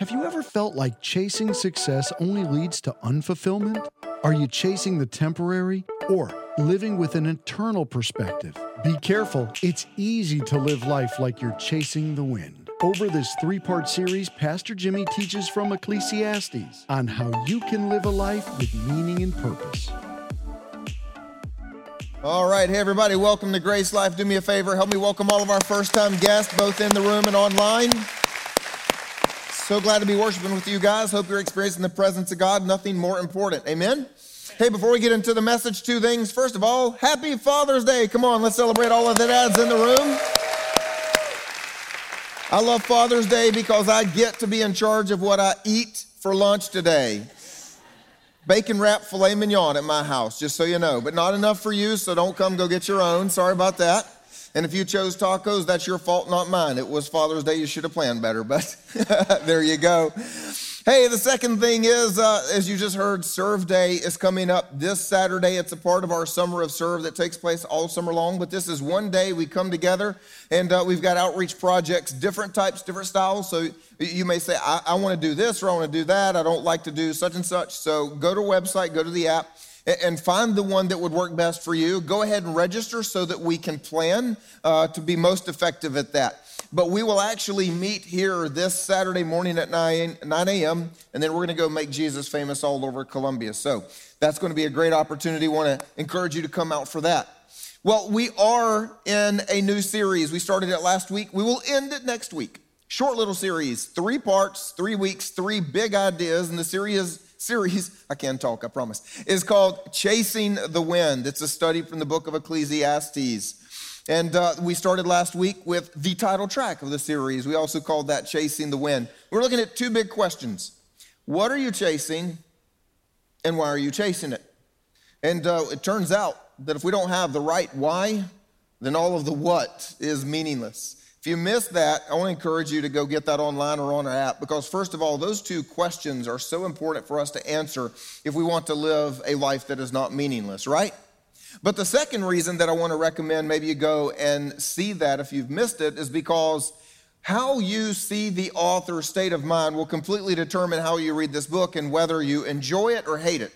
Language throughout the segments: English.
Have you ever felt like chasing success only leads to unfulfillment? Are you chasing the temporary or living with an eternal perspective? Be careful, it's easy to live life like you're chasing the wind. Over this three part series, Pastor Jimmy teaches from Ecclesiastes on how you can live a life with meaning and purpose. All right, hey everybody, welcome to GraceLife. Do me a favor, help me welcome all of our first time guests, both in the room and online. So glad to be worshiping with you guys. Hope you're experiencing the presence of God. Nothing more important. Amen. Hey, before we get into the message, two things. First of all, happy Father's Day. Come on, let's celebrate all of the dads in the room. I love Father's Day because I get to be in charge of what I eat for lunch today. Bacon wrapped filet mignon at my house, just so you know. But not enough for you, so don't come go get your own. Sorry about that. And if you chose tacos, that's your fault, not mine. It was Father's Day. You should have planned better, but there you go. Hey, the second thing is, uh, as you just heard, Serve Day is coming up this Saturday. It's a part of our Summer of Serve that takes place all summer long. But this is one day we come together and uh, we've got outreach projects, different types, different styles. So you may say, I, I want to do this or I want to do that. I don't like to do such and such. So go to website, go to the app and find the one that would work best for you. Go ahead and register so that we can plan uh, to be most effective at that. But we will actually meet here this Saturday morning at 9, 9 a.m., and then we're going to go make Jesus famous all over Columbia. So that's going to be a great opportunity. want to encourage you to come out for that. Well, we are in a new series. We started it last week. We will end it next week. Short little series, three parts, three weeks, three big ideas, and the series series, I can talk, I promise, is called Chasing the Wind. It's a study from the book of Ecclesiastes. And uh, we started last week with the title track of the series. We also called that Chasing the Wind. We're looking at two big questions What are you chasing, and why are you chasing it? And uh, it turns out that if we don't have the right why, then all of the what is meaningless. If you missed that, I want to encourage you to go get that online or on our app because, first of all, those two questions are so important for us to answer if we want to live a life that is not meaningless, right? But the second reason that I want to recommend maybe you go and see that if you've missed it is because how you see the author's state of mind will completely determine how you read this book and whether you enjoy it or hate it.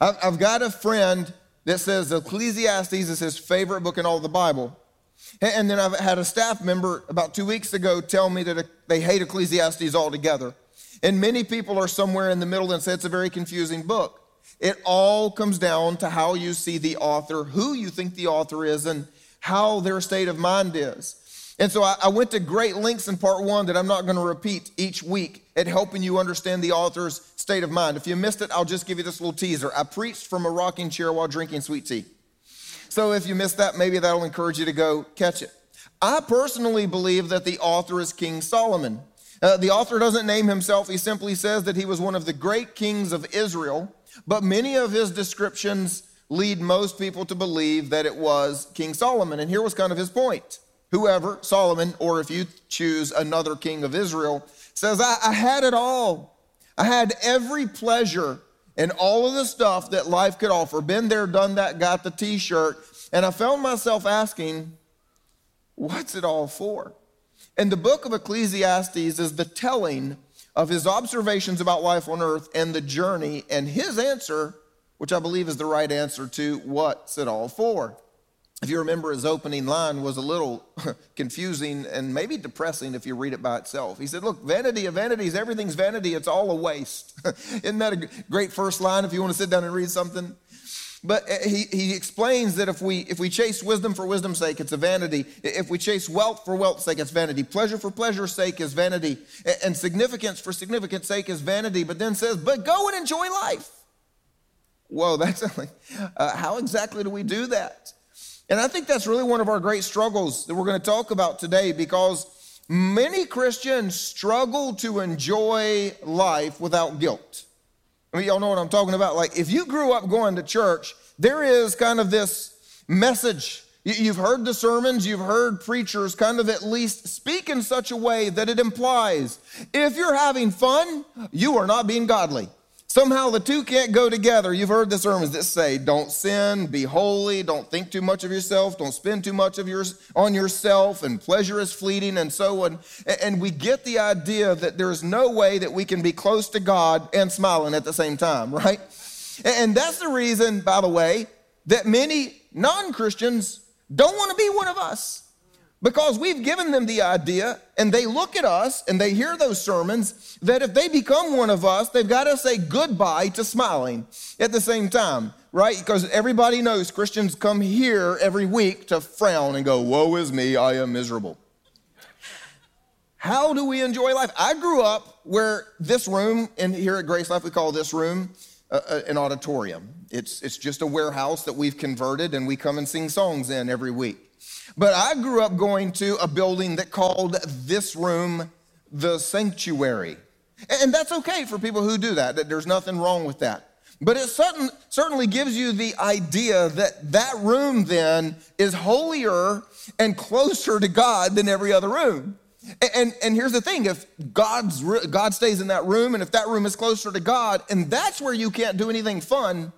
I've got a friend that says Ecclesiastes is his favorite book in all the Bible. And then I've had a staff member about two weeks ago tell me that they hate Ecclesiastes altogether. And many people are somewhere in the middle and say it's a very confusing book. It all comes down to how you see the author, who you think the author is, and how their state of mind is. And so I, went to great lengths in part one that I'm not going to repeat each week at helping you understand the author's state of mind. If you missed it, I'll just give you this little teaser. I preached from a rocking chair while drinking sweet tea. So if you missed that, maybe that'll encourage you to go catch it. I personally believe that the author is King Solomon. Uh, the author doesn't name himself, he simply says that he was one of the great kings of Israel, but many of his descriptions lead most people to believe that it was King Solomon. And here was kind of his point. Whoever, Solomon, or if you choose another king of Israel, says, I, I had it all. I had every pleasure and all of the stuff that life could offer. Been there, done that, got the t shirt. And I found myself asking, what's it all for? And the book of Ecclesiastes is the telling of his observations about life on earth and the journey, and his answer, which I believe is the right answer to what's it all for if you remember his opening line was a little confusing and maybe depressing if you read it by itself. He said look vanity of vanities everything's vanity. It's all a waste. Isn't that a great first line if you want to sit down and read something? But eh, he, he explains that if we if we chase wisdom for wisdom's sake it's a vanity. If we chase wealth for wealth's sake it's vanity. Pleasure for pleasure's sake is vanity. And significance for significance sake is vanity but then says but go and enjoy life. Whoa that's uh, how exactly do we do that and I think that's really one of our great struggles that we're going to talk about today because many Christians struggle to enjoy life without guilt. I mean, y'all know what I'm talking about. Like, if you grew up going to church, there is kind of this message. You've heard the sermons, you've heard preachers kind of at least speak in such a way that it implies if you're having fun, you are not being godly. Somehow the two can't go together. You've heard the sermons that say, don't sin, be holy, don't think too much of yourself, don't spend too much of yours on yourself, and pleasure is fleeting, and so on. And we get the idea that there is no way that we can be close to God and smiling at the same time, right? And that's the reason, by the way, that many non Christians don't want to be one of us because we've given them the idea and they look at us and they hear those sermons that if they become one of us, they've got to say goodbye to smiling at the same time, right? Because everybody knows Christians come here every week to frown and go, Woe is me, I am miserable. How do we enjoy life? I grew up where this room, and here at GraceLife, we call this room uh, uh, an auditorium. It's, it's just a warehouse that we've converted and we come and sing songs in every week. But I grew up going to a building that called this room the sanctuary. And that's okay for people who do that, that there's nothing wrong with that. But it certain, certainly gives you the idea that that room then is holier and closer to God than every other room. And, and here's the thing if God's, God stays in that room, and if that room is closer to God, and that's where you can't do anything fun.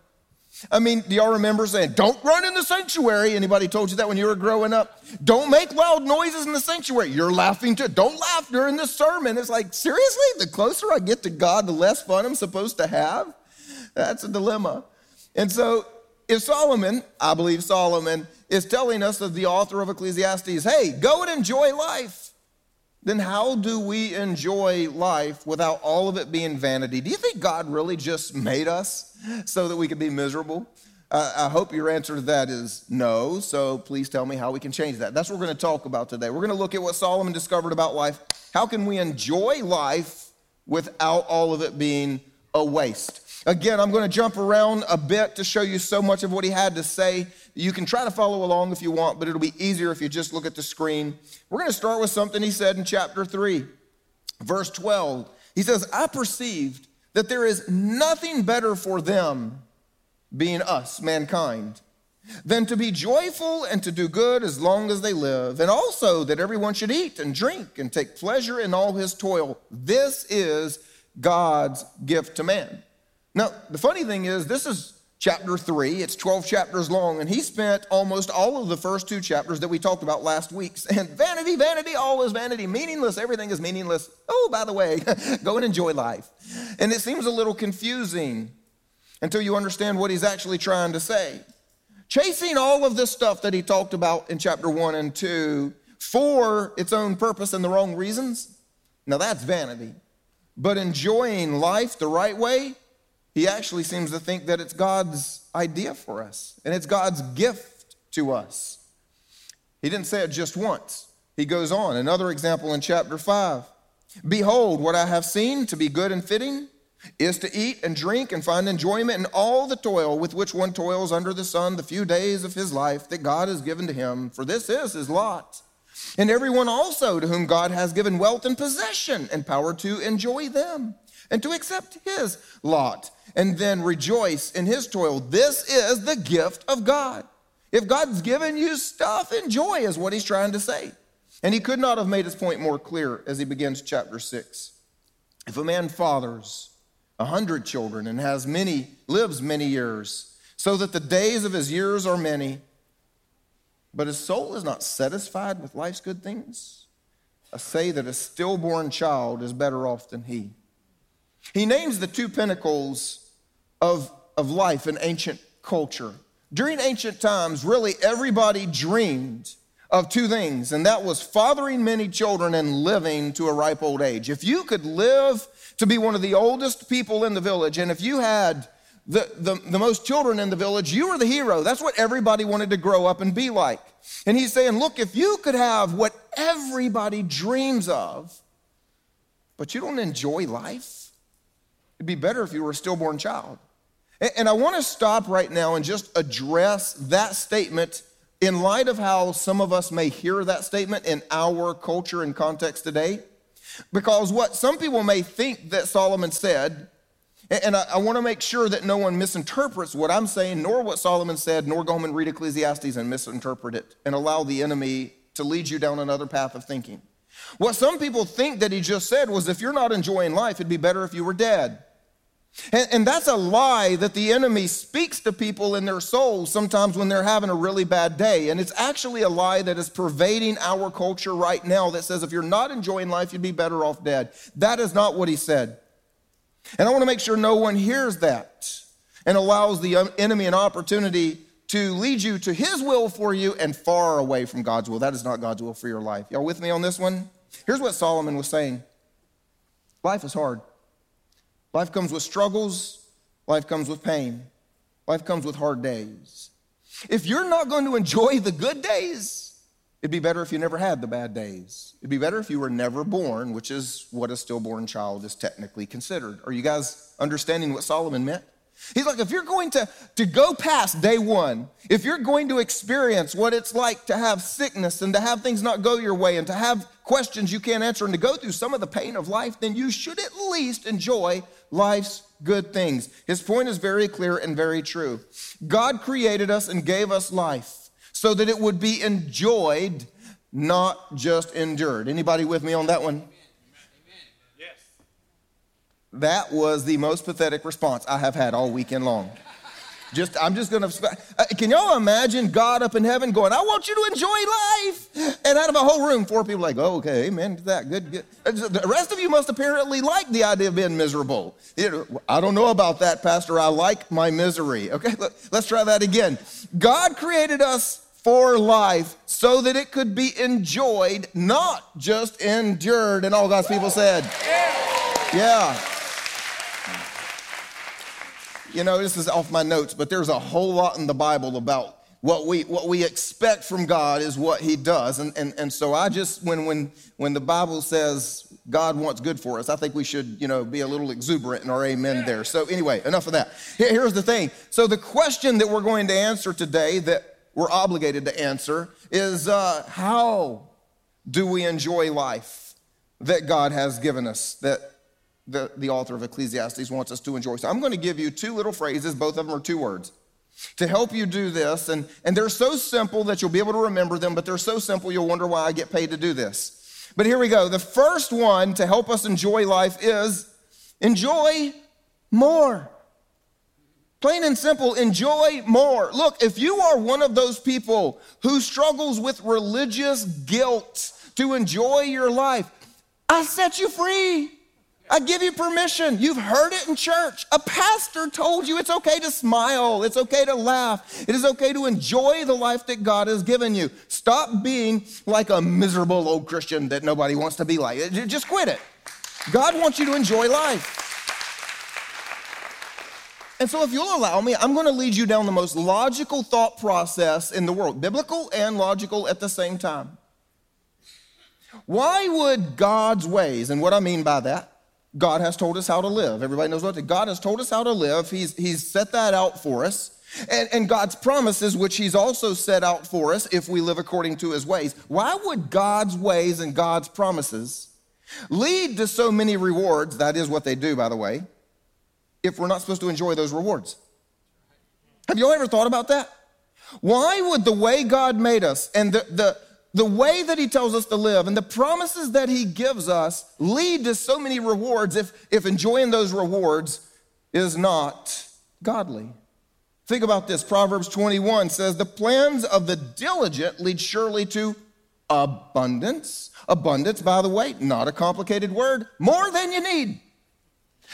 I mean, do y'all remember saying, don't run in the sanctuary? Anybody told you that when you were growing up? Don't make loud noises in the sanctuary. You're laughing too. Don't laugh during the sermon. It's like, seriously? The closer I get to God, the less fun I'm supposed to have? That's a dilemma. And so, if Solomon, I believe Solomon, is telling us as the author of Ecclesiastes, hey, go and enjoy life then how do we enjoy life without all of it being vanity? Do you think God really just made us so that we could be miserable? Uh, I hope your answer to that is no. So please tell me how we can change that. That's what we're going to talk about today. We're going to look at what Solomon discovered about life. How can we enjoy life without all of it being a waste? Again, I'm going to jump around a bit to show you so much of what he had to say. You can try to follow along if you want, but it'll be easier if you just look at the screen. We're going to start with something he said in chapter 3, verse 12. He says, I perceived that there is nothing better for them, being us, mankind, than to be joyful and to do good as long as they live, and also that everyone should eat and drink and take pleasure in all his toil. This is God's gift to man. Now, the funny thing is, this is chapter 3. It's 12 chapters long, and he spent almost all of the first two chapters that we talked about last week saying, Vanity, vanity, all is vanity, meaningless, everything is meaningless. Oh, by the way, go and enjoy life. And it seems a little confusing until you understand what he's actually trying to say. Chasing all of this stuff that he talked about in chapter 1 and 2 for its own purpose and the wrong reasons, now that's vanity. But enjoying life the right way, he actually seems to think that it's God's idea for us and it's God's gift to us. He didn't say it just once. He goes on. Another example in chapter 5 Behold, what I have seen to be good and fitting is to eat and drink and find enjoyment in all the toil with which one toils under the sun the few days of his life that God has given to him, for this is his lot. And everyone also to whom God has given wealth and possession and power to enjoy them and to accept his lot and then rejoice in his toil. This is the gift of God. If God's given you stuff, enjoy, is what he's trying to say. And he could not have made his point more clear as he begins chapter 6. If a man fathers a hundred children and has many, lives many years, so that the days of his years are many, but his soul is not satisfied with life's good things, I say that a stillborn child is better off than he. He names the two pinnacles of, of life in ancient culture. During ancient times, really everybody dreamed of two things, and that was fathering many children and living to a ripe old age. If you could live to be one of the oldest people in the village, and if you had the, the, the, most children in the village, you were the hero. That's what everybody wanted to grow up and be like. And he's saying, look, if you could have what everybody dreams of, but you don't enjoy life, It'd be better if you were a stillborn child. And I want to stop right now and just address that statement in light of how some of us may hear that statement in our culture and context today. Because what some people may think that Solomon said, and I, want to make sure that no one misinterprets what I'm saying, nor what Solomon said, nor go home and read Ecclesiastes and misinterpret it and allow the enemy to lead you down another path of thinking. What some people think that he just said was if you're not enjoying life, it'd be better if you were dead. And, and, that's a lie that the enemy speaks to people in their souls sometimes when they're having a really bad day. And it's actually a lie that is pervading our culture right now that says if you're not enjoying life, you'd be better off dead. That is not what he said. And I want to make sure no one hears that and allows the enemy an opportunity to lead you to his will for you and far away from God's will. That is not God's will for your life. Y'all with me on this one? Here's what Solomon was saying Life is hard. Life comes with struggles, life comes with pain, life comes with hard days. If you're not going to enjoy the good days, it'd be better if you never had the bad days. It'd be better if you were never born, which is what a stillborn child is technically considered. Are you guys understanding what Solomon meant? He's like, if you're going to, to go past day one, if you're going to experience what it's like to have sickness and to have things not go your way and to have questions you can't answer and to go through some of the pain of life, then you should at least enjoy life's good things. His point is very clear and very true. God created us and gave us life so that it would be enjoyed, not just endured. Anybody with me on that one? Yes. That was the most pathetic response I have had all weekend long. Just, I'm just gonna, uh, can y'all imagine God up in heaven going, I want you to enjoy life? And out of a whole room, four people like, oh, okay, amen to that, good, good. Uh, the rest of you must apparently like the idea of being miserable. You know, I don't know about that, Pastor. I like my misery. Okay, let's try that again. God created us for life so that it could be enjoyed, not just endured. And all God's people said, yeah. You know, this is off my notes, but there's a whole lot in the Bible about what we what we expect from God is what He does, and and and so I just when when when the Bible says God wants good for us, I think we should you know be a little exuberant in our amen there. So anyway, enough of that. Here's the thing. So the question that we're going to answer today, that we're obligated to answer, is uh, how do we enjoy life that God has given us? That the, the author of Ecclesiastes wants us to enjoy. So I'm going to give you two little phrases, both of them are two words, to help you do this. And, and they're so simple that you'll be able to remember them, but they're so simple you'll wonder why I get paid to do this. But here we go. The first one to help us enjoy life is enjoy more. Plain and simple, enjoy more. Look, if you are one of those people who struggles with religious guilt to enjoy your life, I set you free. I give you permission. You've heard it in church. A pastor told you it's okay to smile, it's okay to laugh, it is okay to enjoy the life that God has given you. Stop being like a miserable old Christian that nobody wants to be like. Just quit it. God wants you to enjoy life. And so, if you'll allow me, I'm going to lead you down the most logical thought process in the world, biblical and logical at the same time. Why would God's ways, and what I mean by that, God has told us how to live. Everybody knows what to, God has told us how to live. He's, he's set that out for us. And, and God's promises, which He's also set out for us if we live according to His ways. Why would God's ways and God's promises lead to so many rewards? That is what they do, by the way, if we're not supposed to enjoy those rewards. Have you all ever thought about that? Why would the way God made us and the, the, the way that he tells us to live and the promises that he gives us lead to so many rewards if, if enjoying those rewards is not godly. Think about this. Proverbs 21 says, The plans of the diligent lead surely to abundance. Abundance, by the way, not a complicated word, more than you need.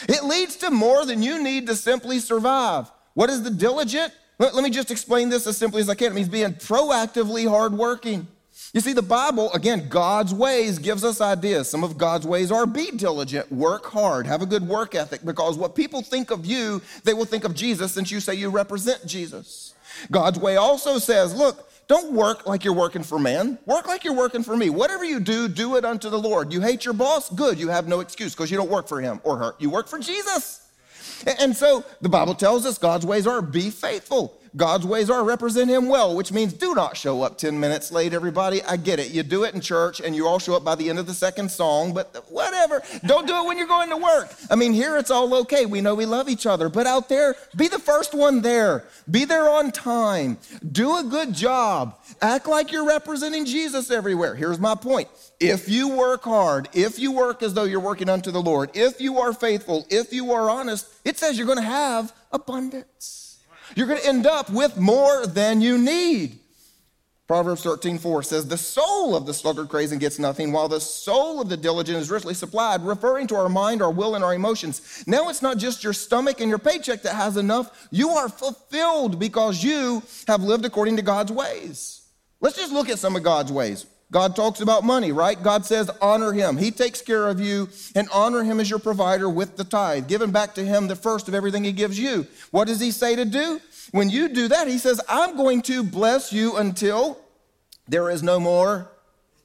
It leads to more than you need to simply survive. What is the diligent? Let, let me just explain this as simply as I can. It means being proactively hardworking. You see, the Bible, again, God's ways gives us ideas. Some of God's ways are be diligent, work hard, have a good work ethic, because what people think of you, they will think of Jesus since you say you represent Jesus. God's way also says, look, don't work like you're working for man. Work like you're working for me. Whatever you do, do it unto the Lord. You hate your boss? Good. You have no excuse because you don't work for him or her. You work for Jesus. And so the Bible tells us God's ways are be faithful. God's ways are. Represent Him well, which means do not show up 10 minutes late, everybody. I get it. You do it in church and you all show up by the end of the second song, but whatever. Don't do it when you're going to work. I mean, here it's all okay. We know we love each other, but out there, be the first one there. Be there on time. Do a good job. Act like you're representing Jesus everywhere. Here's my point. If you work hard, if you work as though you're working unto the Lord, if you are faithful, if you are honest, it says you're going to have abundance. You're going to end up with more than you need. Proverbs 13, 4 says, The soul of the sluggard craves and gets nothing, while the soul of the diligent is richly supplied, referring to our mind, our will, and our emotions. Now it's not just your stomach and your paycheck that has enough. You are fulfilled because you have lived according to God's ways. Let's just look at some of God's ways. God talks about money, right? God says, honor him. He takes care of you and honor him as your provider with the tithe, giving back to him the first of everything he gives you. What does he say to do? When you do that, he says, I'm going to bless you until there is no more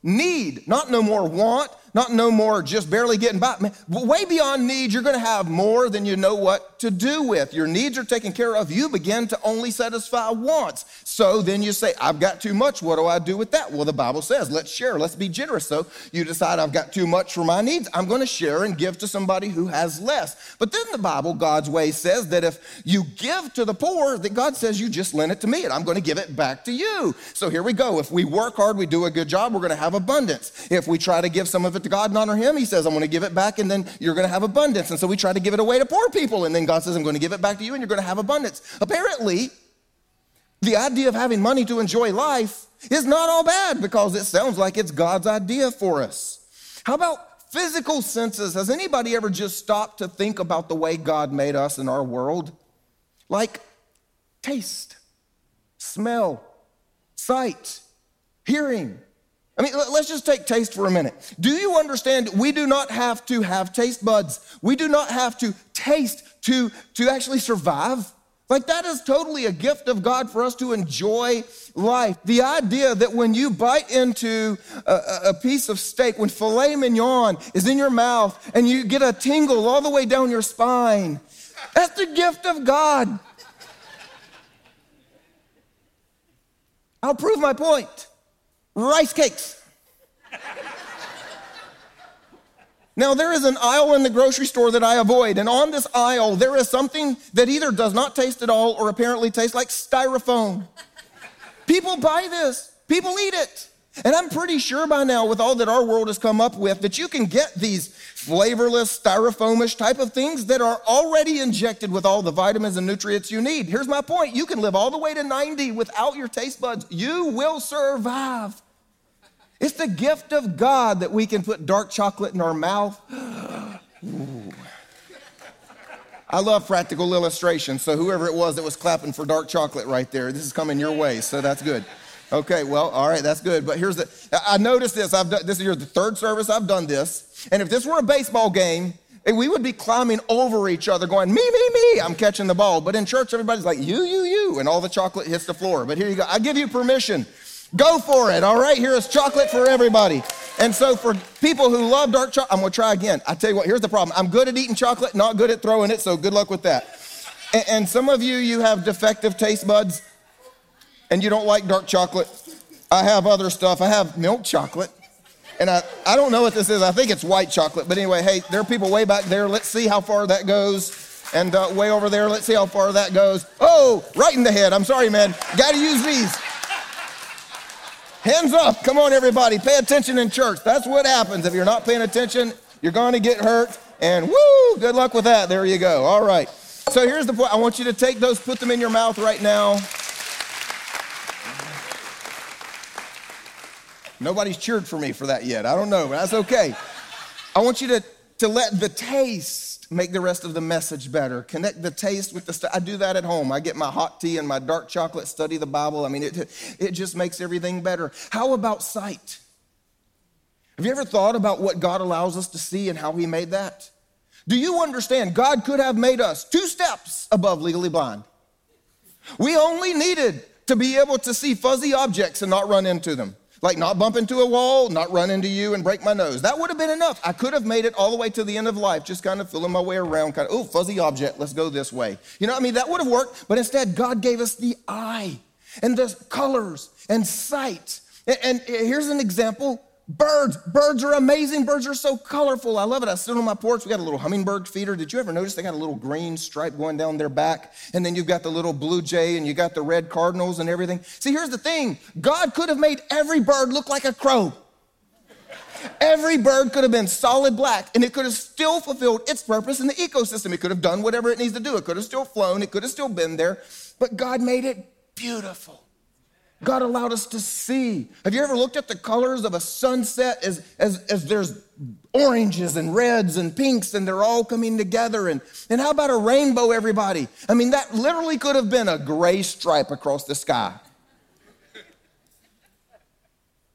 need, not no more want, not no more just barely getting by. Way beyond need, you're going to have more than you know what to do with. Your needs are taken care of. You begin to only satisfy wants. So then you say, I've got too much. What do I do with that? Well, the Bible says, let's share, let's be generous. So you decide, I've got too much for my needs. I'm going to share and give to somebody who has less. But then the Bible, God's way, says that if you give to the poor, that God says, you just lend it to me and I'm going to give it back to you. So here we go. If we work hard, we do a good job, we're going to have abundance. If we try to give some of it to God and honor Him, He says, I'm going to give it back and then you're going to have abundance. And so we try to give it away to poor people. And then God says, I'm going to give it back to you and you're going to have abundance. Apparently, the idea of having money to enjoy life is not all bad because it sounds like it's God's idea for us. How about physical senses? Has anybody ever just stopped to think about the way God made us in our world? Like taste, smell, sight, hearing. I mean, let's just take taste for a minute. Do you understand? We do not have to have taste buds. We do not have to taste to, to actually survive. Like, that is totally a gift of God for us to enjoy life. The idea that when you bite into a, a, piece of steak, when filet mignon is in your mouth and you get a tingle all the way down your spine, that's the gift of God. I'll prove my point. Rice cakes. Now, there is an aisle in the grocery store that I avoid, and on this aisle, there is something that either does not taste at all or apparently tastes like styrofoam. People buy this, people eat it. And I'm pretty sure by now, with all that our world has come up with, that you can get these flavorless, styrofoamish type of things that are already injected with all the vitamins and nutrients you need. Here's my point you can live all the way to 90 without your taste buds, you will survive. It's the gift of God that we can put dark chocolate in our mouth. I love practical illustrations, so whoever it was that was clapping for dark chocolate right there, this is coming your way, so that's good. Okay, well, all right, that's good. But here's the I noticed this. I've done this is the third service I've done this. And if this were a baseball game, eh, we would be climbing over each other, going, me, me, me, I'm catching the ball. But in church, everybody's like, you, you, you, and all the chocolate hits the floor. But here you go. I give you permission Go for it, all right? Here is chocolate for everybody. And so, for people who love dark chocolate, I'm gonna try again. I tell you what, here's the problem I'm good at eating chocolate, not good at throwing it, so good luck with that. And, and some of you, you have defective taste buds and you don't like dark chocolate. I have other stuff. I have milk chocolate. And I, I don't know what this is. I think it's white chocolate. But anyway, hey, there are people way back there. Let's see how far that goes. And uh, way over there, let's see how far that goes. Oh, right in the head. I'm sorry, man. Got to use these. Hands up. Come on, everybody. Pay attention in church. That's what happens. If you're not paying attention, you're going to get hurt. And woo, good luck with that. There you go. All right. So here's the point. I want you to take those, put them in your mouth right now. Nobody's cheered for me for that yet. I don't know, but that's okay. I want you to, to let the taste make the rest of the message better. Connect the taste with the I do that at home. I get my hot tea and my dark chocolate, study the Bible. I mean, it, it just makes everything better. How about sight? Have you ever thought about what God allows us to see and how He made that? Do you understand? God could have made us two steps above legally blind. We only needed to be able to see fuzzy objects and not run into them. Like not bump into a wall, not run into you and break my nose. That would have been enough. I could have made it all the way to the end of life, just kind of feeling my way around, kind of, oh, fuzzy object, let's go this way. You know I mean? That would have worked, but instead, God gave us the eye and the colors and sight. And, and here's an example Birds, birds are amazing. Birds are so colorful. I love it. I sit on my porch. We got a little hummingbird feeder. Did you ever notice they got a little green stripe going down their back? And then you've got the little blue jay and you got the red cardinals and everything. See, here's the thing God could have made every bird look like a crow. Every bird could have been solid black and it could have still fulfilled its purpose in the ecosystem. It could have done whatever it needs to do. It could have still flown. It could have still been there. But God made it beautiful. God allowed us to see. Have you ever looked at the colors of a sunset as, as, as there's oranges and reds and pinks and they're all coming together? And, and how about a rainbow, everybody? I mean, that literally could have been a gray stripe across the sky.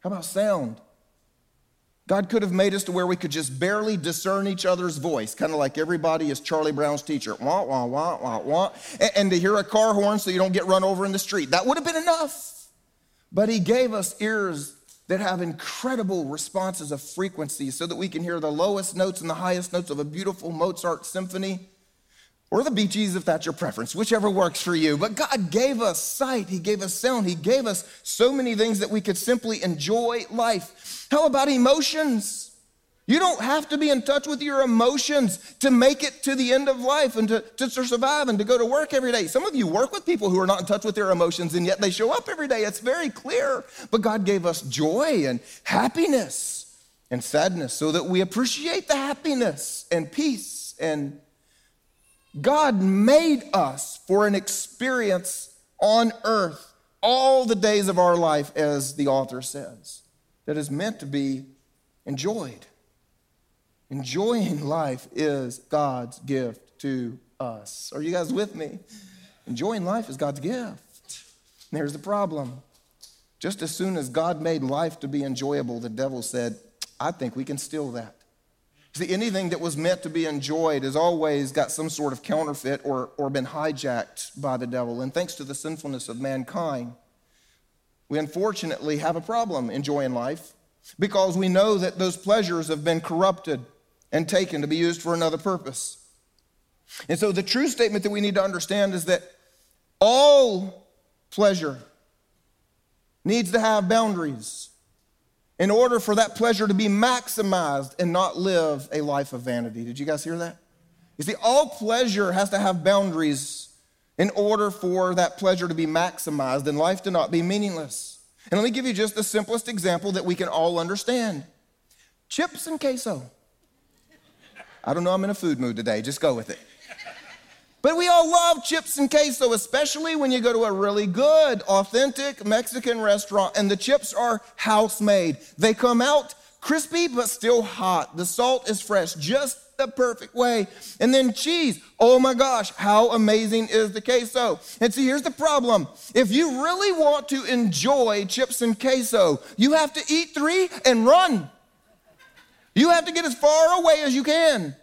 How about sound? God could have made us to where we could just barely discern each other's voice, kind of like everybody is Charlie Brown's teacher. Wah, wah, wah, wah, wah. And, and to hear a car horn so you don't get run over in the street. That would have been enough. But he gave us ears that have incredible responses of frequency so that we can hear the lowest notes and the highest notes of a beautiful Mozart symphony or the Bee Gees if that's your preference, whichever works for you. But God gave us sight, He gave us sound, He gave us so many things that we could simply enjoy life. How about emotions? You don't have to be in touch with your emotions to make it to the end of life and to, to survive and to go to work every day. Some of you work with people who are not in touch with their emotions and yet they show up every day. It's very clear. But God gave us joy and happiness and sadness so that we appreciate the happiness and peace. And God made us for an experience on earth all the days of our life, as the author says, that is meant to be enjoyed. Enjoying life is God's gift to us. Are you guys with me? Enjoying life is God's gift. And here's the problem. Just as soon as God made life to be enjoyable, the devil said, I think we can steal that. See, anything that was meant to be enjoyed has always got some sort of counterfeit or, or been hijacked by the devil. And thanks to the sinfulness of mankind, we unfortunately have a problem enjoying life because we know that those pleasures have been corrupted and taken to be used for another purpose. And so the true statement that we need to understand is that all pleasure needs to have boundaries in order for that pleasure to be maximized and not live a life of vanity. Did you guys hear that? You see, all pleasure has to have boundaries in order for that pleasure to be maximized and life to not be meaningless. And let me give you just the simplest example that we can all understand chips and queso. I don't know, I'm in a food mood today. Just go with it. But we all love chips and queso, especially when you go to a really good, authentic Mexican restaurant and the chips are house made. They come out crispy but still hot. The salt is fresh, just the perfect way. And then cheese. Oh my gosh, how amazing is the queso? And see, here's the problem. If you really want to enjoy chips and queso, you have to eat three and run. You have to get as far away as you can.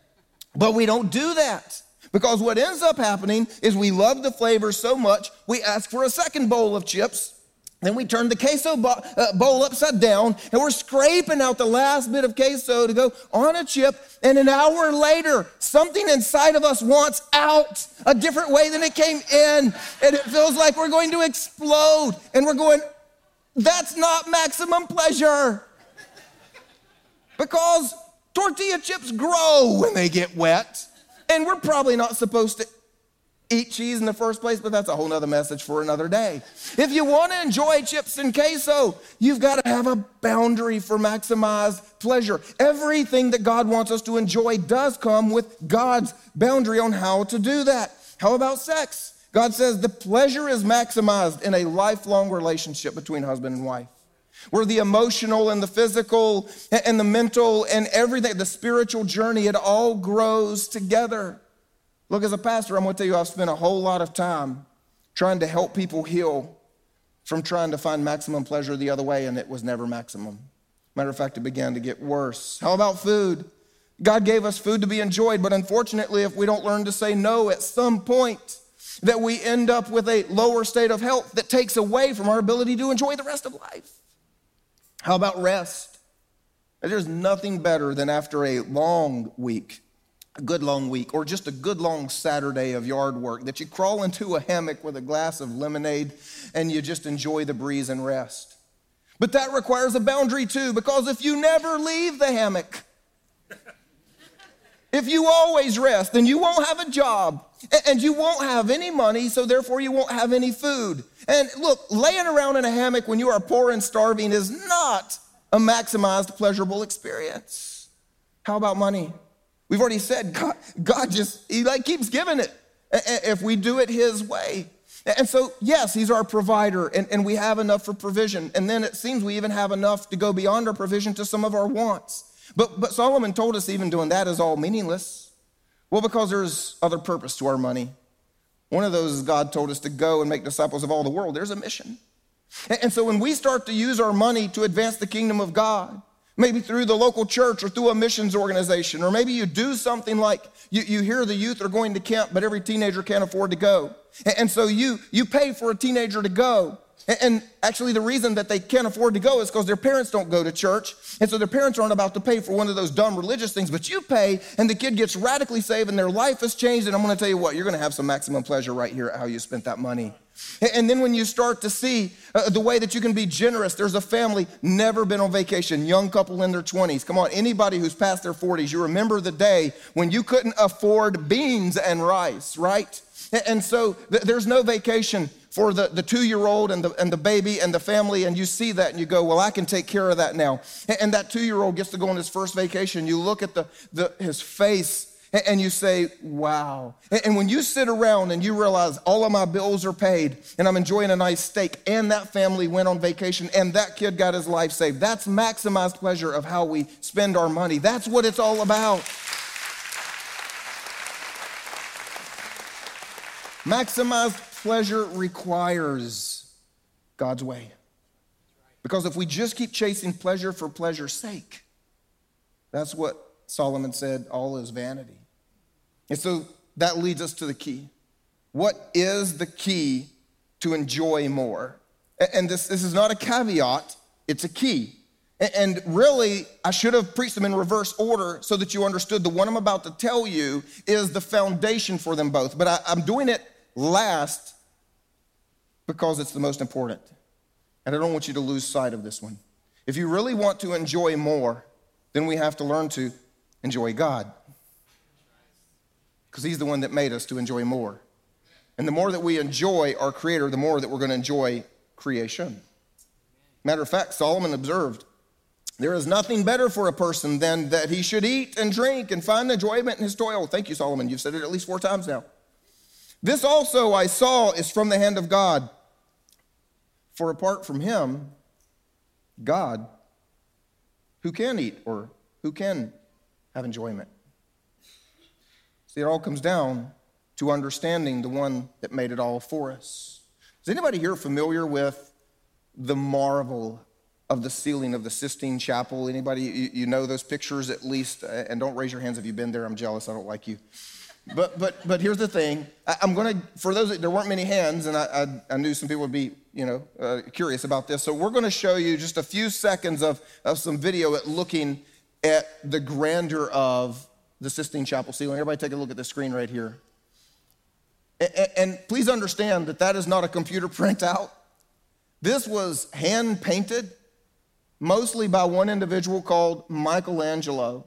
But we don't do that. Because what ends up happening is we love the flavor so much, we ask for a second bowl of chips. Then we turn the queso uh, bowl upside down and we're scraping out the last bit of queso to go on a chip. And an hour later, something inside of us wants out a different way than it came in. And it feels like we're going to explode. And we're going, that's not maximum pleasure. Because tortilla chips grow when they get wet. And we're probably not supposed to eat cheese in the first place, but that's a whole nother message for another day. If you want to enjoy chips and queso, you've got to have a boundary for maximized pleasure. Everything that God wants us to enjoy does come with God's boundary on how to do that. How about sex? God says the pleasure is maximized in a lifelong relationship between husband and wife where the emotional and the physical and the mental and everything, the spiritual journey, it all grows together. Look, as a pastor, I'm going to tell you, I've spent a whole lot of time trying to help people heal from trying to find maximum pleasure the other way, and it was never maximum. Matter of fact, it began to get worse. How about food? God gave us food to be enjoyed, but unfortunately, if we don't learn to say no at some point, that we end up with a lower state of health that takes away from our ability to enjoy the rest of life. How about rest? There's nothing better than after a long week, a good long week, or just a good long Saturday of yard work that you crawl into a hammock with a glass of lemonade and you just enjoy the breeze and rest. But that requires a boundary too, because if you never leave the hammock, if you always rest, then you won't have a job and you won't have any money, so therefore you won't have any food. And look, laying around in a hammock when you are poor and starving is not a maximized, pleasurable experience. How about money? We've already said God, God just, He like keeps giving it if we do it His way. And so, yes, He's our provider, and, and we have enough for provision. And then it seems we even have enough to go beyond our provision to some of our wants. But, but Solomon told us even doing that is all meaningless. Well, because there's other purpose to our money. One of those is God told us to go and make disciples of all the world. There's a mission. And so when we start to use our money to advance the kingdom of God, maybe through the local church or through a missions organization, or maybe you do something like you, you hear the youth are going to camp, but every teenager can't afford to go. And so you, you pay for a teenager to go. And actually, the reason that they can't afford to go is because their parents don't go to church. And so their parents aren't about to pay for one of those dumb religious things, but you pay, and the kid gets radically saved, and their life has changed. And I'm going to tell you what, you're going to have some maximum pleasure right here at how you spent that money. And then when you start to see uh, the way that you can be generous, there's a family never been on vacation, young couple in their 20s. Come on, anybody who's past their 40s, you remember the day when you couldn't afford beans and rice, right? And so there's no vacation for the, the two year old and the, and the baby and the family, and you see that and you go, Well, I can take care of that now. And that two year old gets to go on his first vacation. You look at the, the, his face and you say, Wow. And when you sit around and you realize all of my bills are paid and I'm enjoying a nice steak, and that family went on vacation and that kid got his life saved, that's maximized pleasure of how we spend our money. That's what it's all about. Maximized pleasure requires God's way. Because if we just keep chasing pleasure for pleasure's sake, that's what Solomon said, all is vanity. And so that leads us to the key. What is the key to enjoy more? And this, this is not a caveat, it's a key. And really, I should have preached them in reverse order so that you understood the one I'm about to tell you is the foundation for them both. But I, am doing it last because it's the most important. And I don't want you to lose sight of this one. If you really want to enjoy more, then we have to learn to enjoy God. Because He's the one that made us to enjoy more. And the more that we enjoy our Creator, the more that we're going to enjoy creation. Matter of fact, Solomon observed there is nothing better for a person than that he should eat and drink and find enjoyment in his toil. Thank you, Solomon. You've said it at least four times now. This also I saw is from the hand of God. For apart from him, God, who can eat or who can have enjoyment? See, it all comes down to understanding the one that made it all for us. Is anybody here familiar with the marvel of the ceiling of the Sistine Chapel? Anybody, you, you know those pictures at least? And don't raise your hands if you've been there. I'm jealous. I don't like you. But, but, but here's the thing. I, am going to, for those, there weren't many hands, and I, I, I knew some people would be, you know, uh, curious about this. So we're going to show you just a few seconds of, of some video at looking at the grandeur of the Sistine Chapel ceiling. Everybody take a look at the screen right here. And, and please understand that that is not a computer printout. This was hand painted, mostly by one individual called Michelangelo.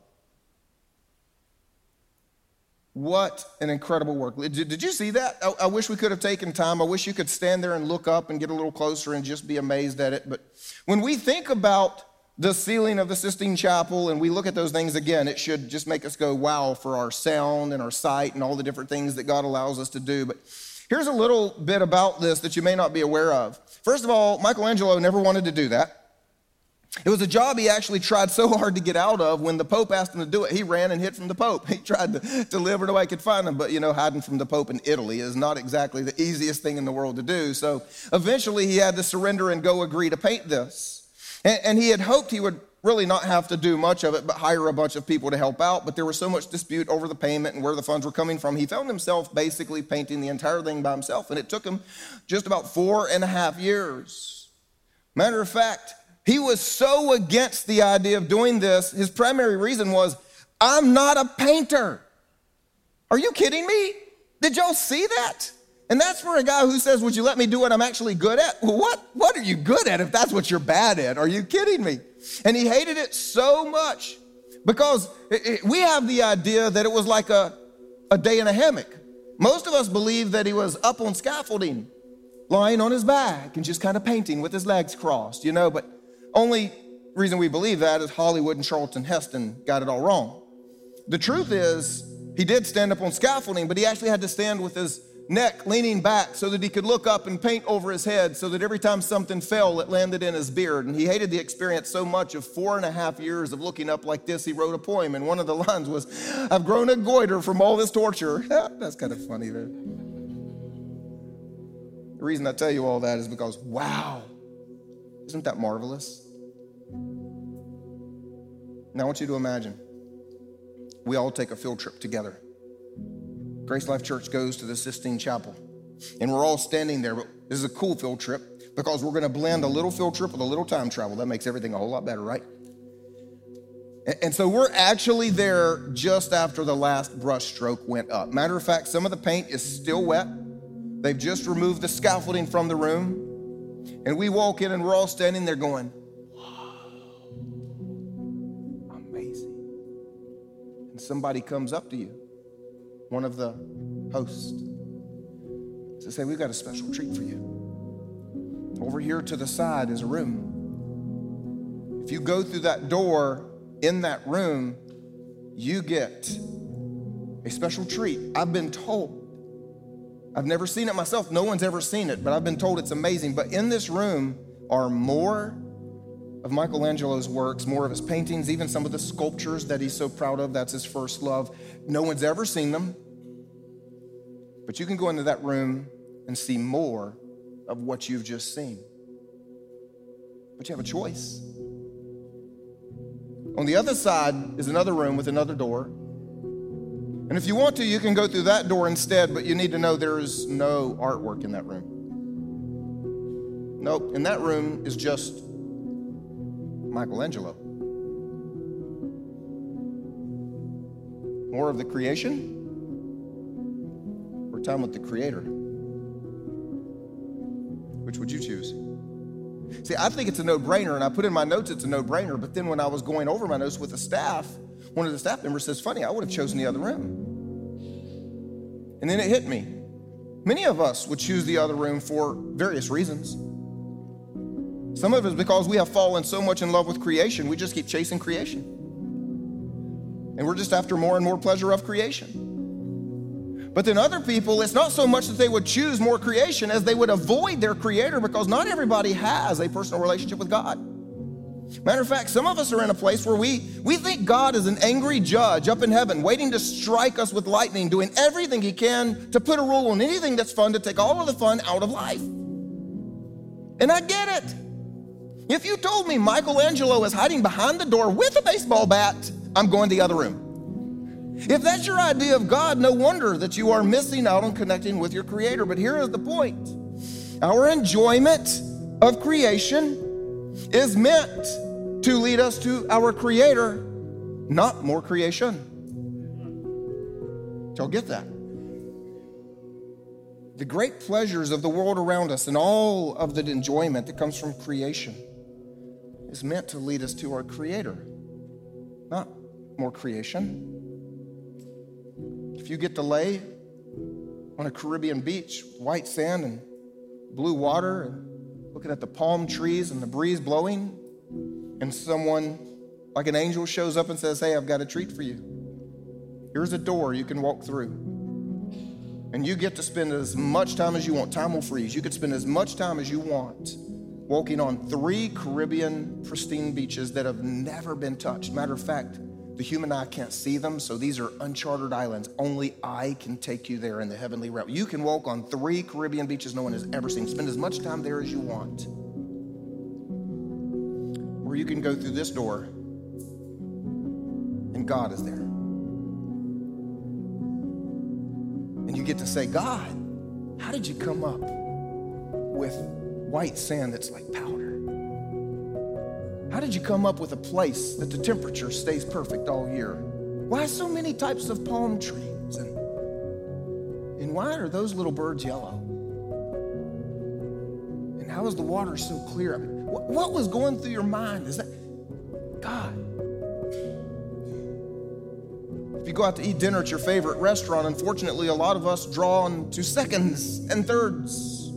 What an incredible work. Did you see that? I, wish we could have taken time. I wish you could stand there and look up and get a little closer and just be amazed at it. But when we think about the ceiling of the Sistine Chapel and we look at those things again, it should just make us go, wow, for our sound and our sight and all the different things that God allows us to do. But here's a little bit about this that you may not be aware of. First of all, Michelangelo never wanted to do that. It was a job he actually tried so hard to get out of when the Pope asked him to do it. He ran and hid from the Pope. He tried to, to live where nobody could find him, but you know, hiding from the Pope in Italy is not exactly the easiest thing in the world to do. So eventually he had to surrender and go agree to paint this. And, and he had hoped he would really not have to do much of it, but hire a bunch of people to help out. But there was so much dispute over the payment and where the funds were coming from. He found himself basically painting the entire thing by himself, and it took him just about four and a half years. Matter of fact, He was so against the idea of doing this. His primary reason was, I'm not a painter. Are you kidding me? Did y'all see that? And that's for a guy who says, Would you let me do what I'm actually good at? Well, what, what are you good at if that's what you're bad at? Are you kidding me? And he hated it so much because it, it, we have the idea that it was like a, a day in a hammock. Most of us believe that he was up on scaffolding, lying on his back and just kind of painting with his legs crossed, you know, but only reason we believe that is Hollywood and Charlton Heston got it all wrong. The truth is, he did stand up on scaffolding, but he actually had to stand with his neck leaning back so that he could look up and paint over his head so that every time something fell, it landed in his beard. And he hated the experience so much of four and a half years of looking up like this, he wrote a poem. And one of the lines was, I've grown a goiter from all this torture. That's kind of funny there. The reason I tell you all that is because, wow, isn't that marvelous? Now I want you to imagine we all take a field trip together. GraceLife Church goes to the Sistine Chapel, and we're all standing there. But this is a cool field trip because we're going to blend a little field trip with a little time travel. That makes everything a whole lot better, right? And so we're actually there just after the last brush stroke went up. Matter of fact, some of the paint is still wet. They've just removed the scaffolding from the room. And we walk in and we're all standing there going, wow, amazing. And somebody comes up to you, one of the hosts, to say, We've got a special treat for you. Over here to the side is a room. If you go through that door in that room, you get a special treat. I've been told. I've never seen it myself. No one's ever seen it, but I've been told it's amazing. But in this room are more of Michelangelo's works, more of his paintings, even some of the sculptures that he's so proud of. That's his first love. No one's ever seen them. But you can go into that room and see more of what you've just seen. But you have a choice. On the other side is another room with another door. And if you want to, you can go through that door instead, but you need to know there is no artwork in that room. Nope, in that room is just Michelangelo. More of the creation or time with the Creator? Which would you choose? See, I think it's a no brainer, and I put in my notes it's a no brainer, but then when I was going over my notes with the staff, one of the staff members says, Funny, I would have chosen the other room. And then it hit me. Many of us would choose the other room for various reasons. Some of it is because we have fallen so much in love with creation, we just keep chasing creation. And we're just after more and more pleasure of creation. But then other people, it's not so much that they would choose more creation as they would avoid their creator because not everybody has a personal relationship with God. Matter of fact, some of us are in a place where we, we think God is an angry judge up in heaven, waiting to strike us with lightning, doing everything he can to put a rule on anything that's fun, to take all of the fun out of life. And I get it. If you told me Michelangelo is hiding behind the door with a baseball bat, I'm going to the other room. If that's your idea of God, no wonder that you are missing out on connecting with your Creator. But here is the point our enjoyment of creation is meant to lead us to our Creator, not more creation. Y'all get that? The great pleasures of the world around us and all of the enjoyment that comes from creation is meant to lead us to our Creator, not more creation. If you get to lay on a Caribbean beach, white sand and blue water, and looking at the palm trees and the breeze blowing, and someone like an angel shows up and says, Hey, I've got a treat for you. Here's a door you can walk through. And you get to spend as much time as you want. Time will freeze. You could spend as much time as you want walking on three Caribbean pristine beaches that have never been touched. Matter of fact, the human eye can't see them, so these are uncharted islands. Only I can take you there in the heavenly realm. You can walk on three Caribbean beaches no one has ever seen. Spend as much time there as you want. Or you can go through this door, and God is there. And you get to say, God, how did you come up with white sand that's like powder. How did you come up with a place that the temperature stays perfect all year? Why so many types of palm trees? And, and why are those little birds yellow? And how is the water so clear? I mean, what, what was going through your mind? Is that God? If you go out to eat dinner at your favorite restaurant, unfortunately, a lot of us draw on to seconds and thirds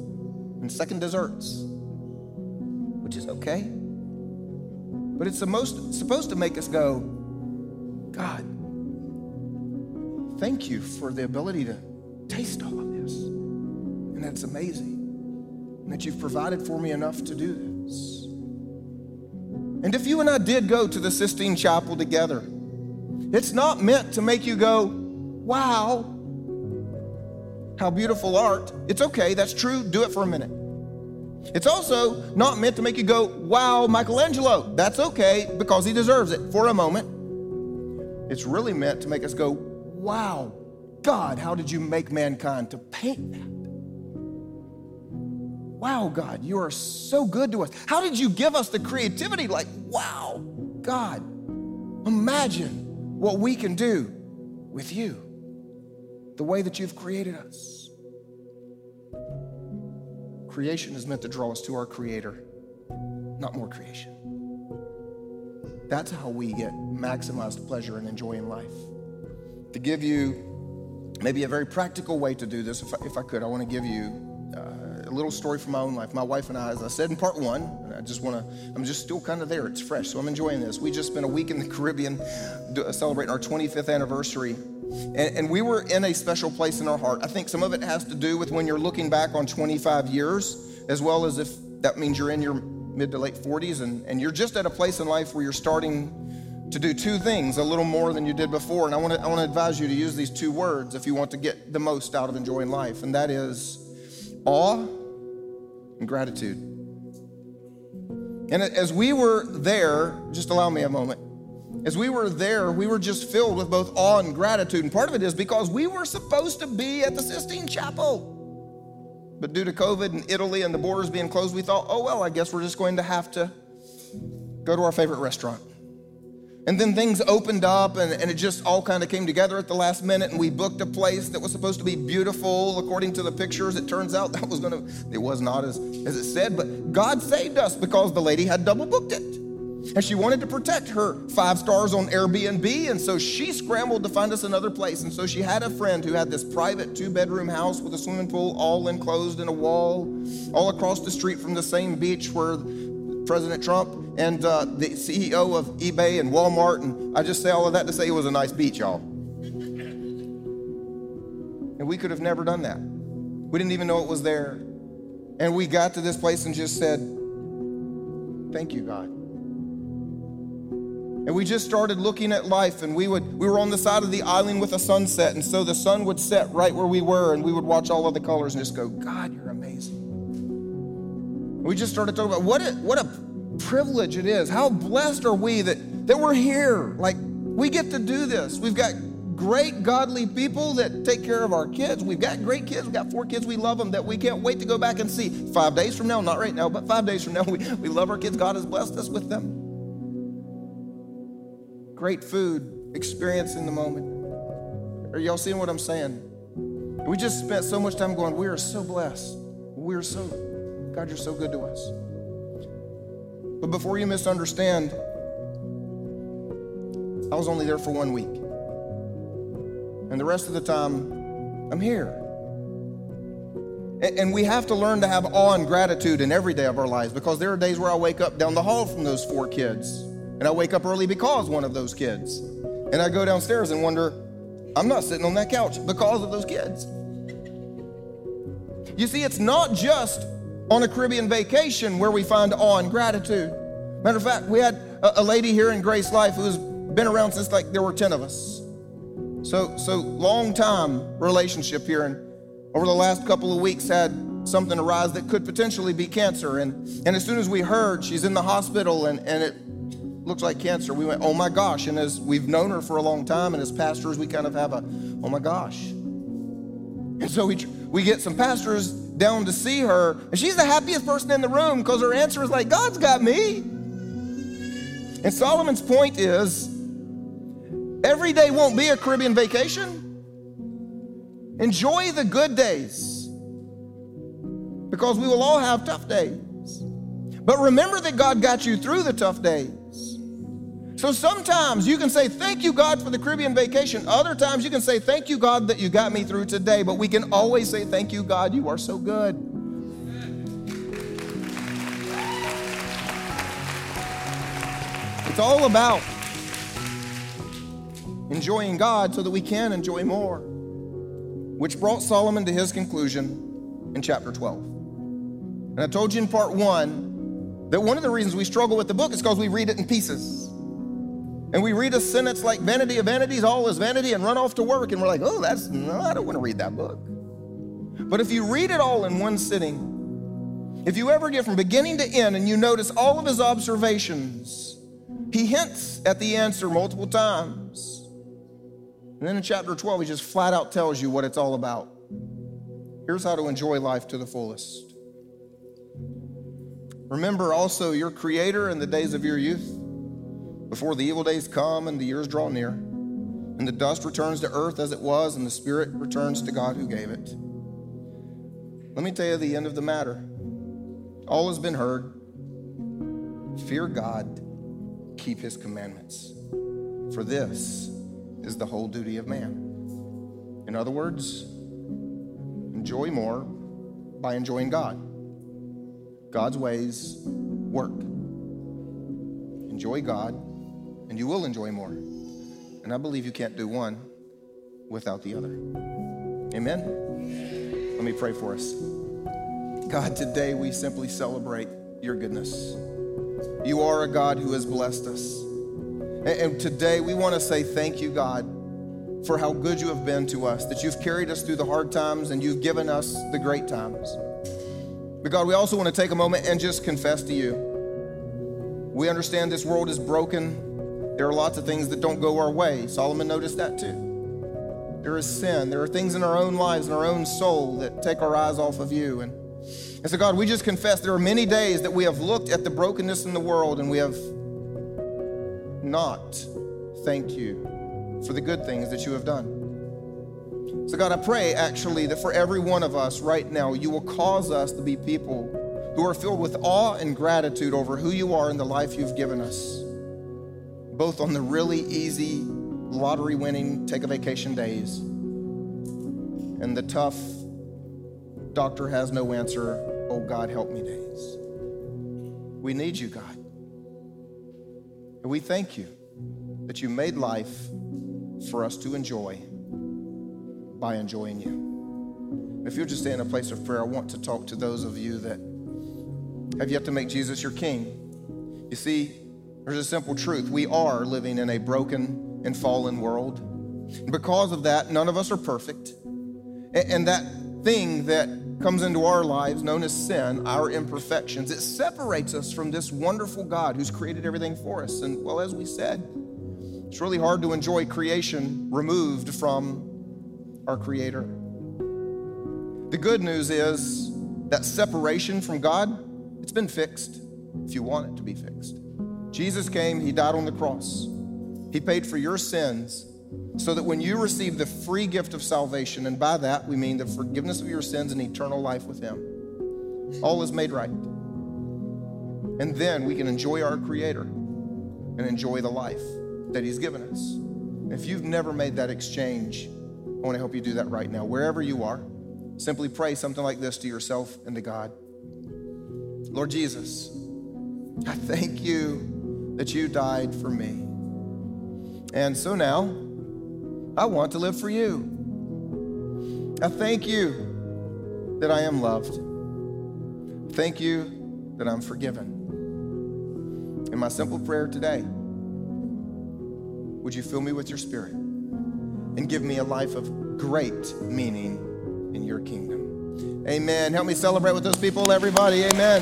and second desserts, which is okay. But it's the most, supposed to make us go, God, thank you for the ability to taste all of this. And that's amazing. And that you've provided for me enough to do this. And if you and I did go to the Sistine Chapel together, it's not meant to make you go, wow, how beautiful art. It's okay, that's true, do it for a minute. It's also not meant to make you go, wow, Michelangelo. That's okay because he deserves it for a moment. It's really meant to make us go, wow, God, how did you make mankind to paint that? Wow, God, you are so good to us. How did you give us the creativity? Like, wow, God, imagine what we can do with you, the way that you've created us. Creation is meant to draw us to our Creator, not more creation. That's how we get maximized pleasure and enjoying life. To give you maybe a very practical way to do this, if I, if I could, I want to give you a little story from my own life. My wife and I, as I said in part one, I just want to, I'm just still kind of there. It's fresh, so I'm enjoying this. We just spent a week in the Caribbean celebrating our 25th anniversary. And, and, we were in a special place in our heart. I think some of it has to do with when you're looking back on 25 years, as well as if that means you're in your mid to late 40s and, and you're just at a place in life where you're starting to do two things a little more than you did before. And I want to I want to advise you to use these two words if you want to get the most out of enjoying life, and that is awe and gratitude. And as we were there, just allow me a moment. As we were there, we were just filled with both awe and gratitude. And part of it is because we were supposed to be at the Sistine Chapel. But due to COVID and Italy and the borders being closed, we thought, oh, well, I guess we're just going to have to go to our favorite restaurant. And then things opened up and, and it just all kind of came together at the last minute. And we booked a place that was supposed to be beautiful according to the pictures. It turns out that was going to, it was not as, as it said, but God saved us because the lady had double booked it. And she wanted to protect her five stars on Airbnb. And so she scrambled to find us another place. And so she had a friend who had this private two bedroom house with a swimming pool all enclosed in a wall, all across the street from the same beach where President Trump and uh, the CEO of eBay and Walmart. And I just say all of that to say it was a nice beach, y'all. And we could have never done that. We didn't even know it was there. And we got to this place and just said, Thank you, God. And we just started looking at life, and we would we were on the side of the island with a sunset, and so the sun would set right where we were, and we would watch all of the colors and just go, God. We just started talking about what a, what a privilege it is. How blessed are we that, that we're here? Like, we get to do this. We've got great godly people that take care of our kids. We've got great kids. We've got four kids. We love them that we can't wait to go back and see. Five days from now, not right now, but five days from now, we, we love our kids. God has blessed us with them. Great food, experience in the moment. Are y'all seeing what I'm saying? We just spent so much time going, we are so blessed. We are so, God, you're so good to us. But before you misunderstand, I was only there for one week. And the rest of the time, I'm here. And we have to learn to have awe and gratitude in every day of our lives because there are days where I wake up down the hall from those four kids. And I wake up early because one of those kids. And I go downstairs and wonder, I'm not sitting on that couch because of those kids. You see, it's not just on a Caribbean vacation where we find awe and gratitude. Matter of fact, we had a, a lady here in GraceLife who's been around since like there were 10 of us. So, so long time relationship here. And over the last couple of weeks had something arise that could potentially be cancer. And, and as soon as we heard she's in the hospital and, and it looks like cancer, we went, oh my gosh. And as we've known her for a long time, and as pastors, we kind of have a, oh my gosh. And so we, we get some pastors down to see her, and she's the happiest person in the room because her answer is like, God's got me. And Solomon's point is every day won't be a Caribbean vacation. Enjoy the good days because we will all have tough days. But remember that God got you through the tough days. So sometimes you can say, Thank you, God, for the Caribbean vacation. Other times you can say, Thank you, God, that you got me through today. But we can always say, Thank you, God, you are so good. It's all about enjoying God so that we can enjoy more, which brought Solomon to his conclusion in chapter 12. And I told you in part one that one of the reasons we struggle with the book is because we read it in pieces. And we read a sentence like vanity of vanities, all is vanity, and run off to work, and we're like, oh, that's, no, I don't want to read that book. But if you read it all in one sitting, if you ever get from beginning to end and you notice all of his observations, he hints at the answer multiple times. And then in chapter 12, he just flat out tells you what it's all about. Here's how to enjoy life to the fullest. Remember also your Creator in the days of your youth, before the evil days come and the years draw near, and the dust returns to earth as it was, and the Spirit returns to God who gave it. Let me tell you the end of the matter. All has been heard. Fear God keep his commandments. For this is the whole duty of man. In other words, enjoy more by enjoying God. God's ways work. Enjoy God, and you will enjoy more. And I believe you can't do one without the other. Amen? Let me pray for us. God, today we simply celebrate your goodness. You are a God who has blessed us. And today we want to say thank you, God, for how good you have been to us, that you've carried us through the hard times and you've given us the great times. But God, we also want to take a moment and just confess to you. We understand this world is broken. There are lots of things that don't go our way. Solomon noticed that too. There is sin. There are things in our own lives, in our own soul that take our eyes off of you. And and so, God, we just confess there are many days that we have looked at the brokenness in the world and we have not thanked you for the good things that you have done. So, God, I pray actually that for every one of us right now, you will cause us to be people who are filled with awe and gratitude over who you are and the life you've given us, both on the really easy lottery winning take a vacation days and the tough doctor has no answer oh God, help me days. We need you, God. And we thank you that you made life for us to enjoy by enjoying you. If you'll just stay in a place of prayer, I want to talk to those of you that have yet to make Jesus your king. You see, there's a simple truth. We are living in a broken and fallen world. And because of that, none of us are perfect. And that thing that comes into our lives, known as sin, our imperfections, it separates us from this wonderful God who's created everything for us. And well, as we said, it's really hard to enjoy creation removed from our Creator. The good news is that separation from God, it's been fixed if you want it to be fixed. Jesus came, He died on the cross, He paid for your sins so that when you receive the free gift of salvation, and by that we mean the forgiveness of your sins and eternal life with Him, all is made right. And then we can enjoy our Creator and enjoy the life that He's given us. If you've never made that exchange, I want to help you do that right now. Wherever you are, simply pray something like this to yourself and to God Lord Jesus, I thank you that you died for me. And so now, I want to live for you. I thank you that I am loved. Thank you that I'm forgiven. In my simple prayer today, would you fill me with your spirit and give me a life of great meaning in your kingdom? Amen. Help me celebrate with those people, everybody. Amen.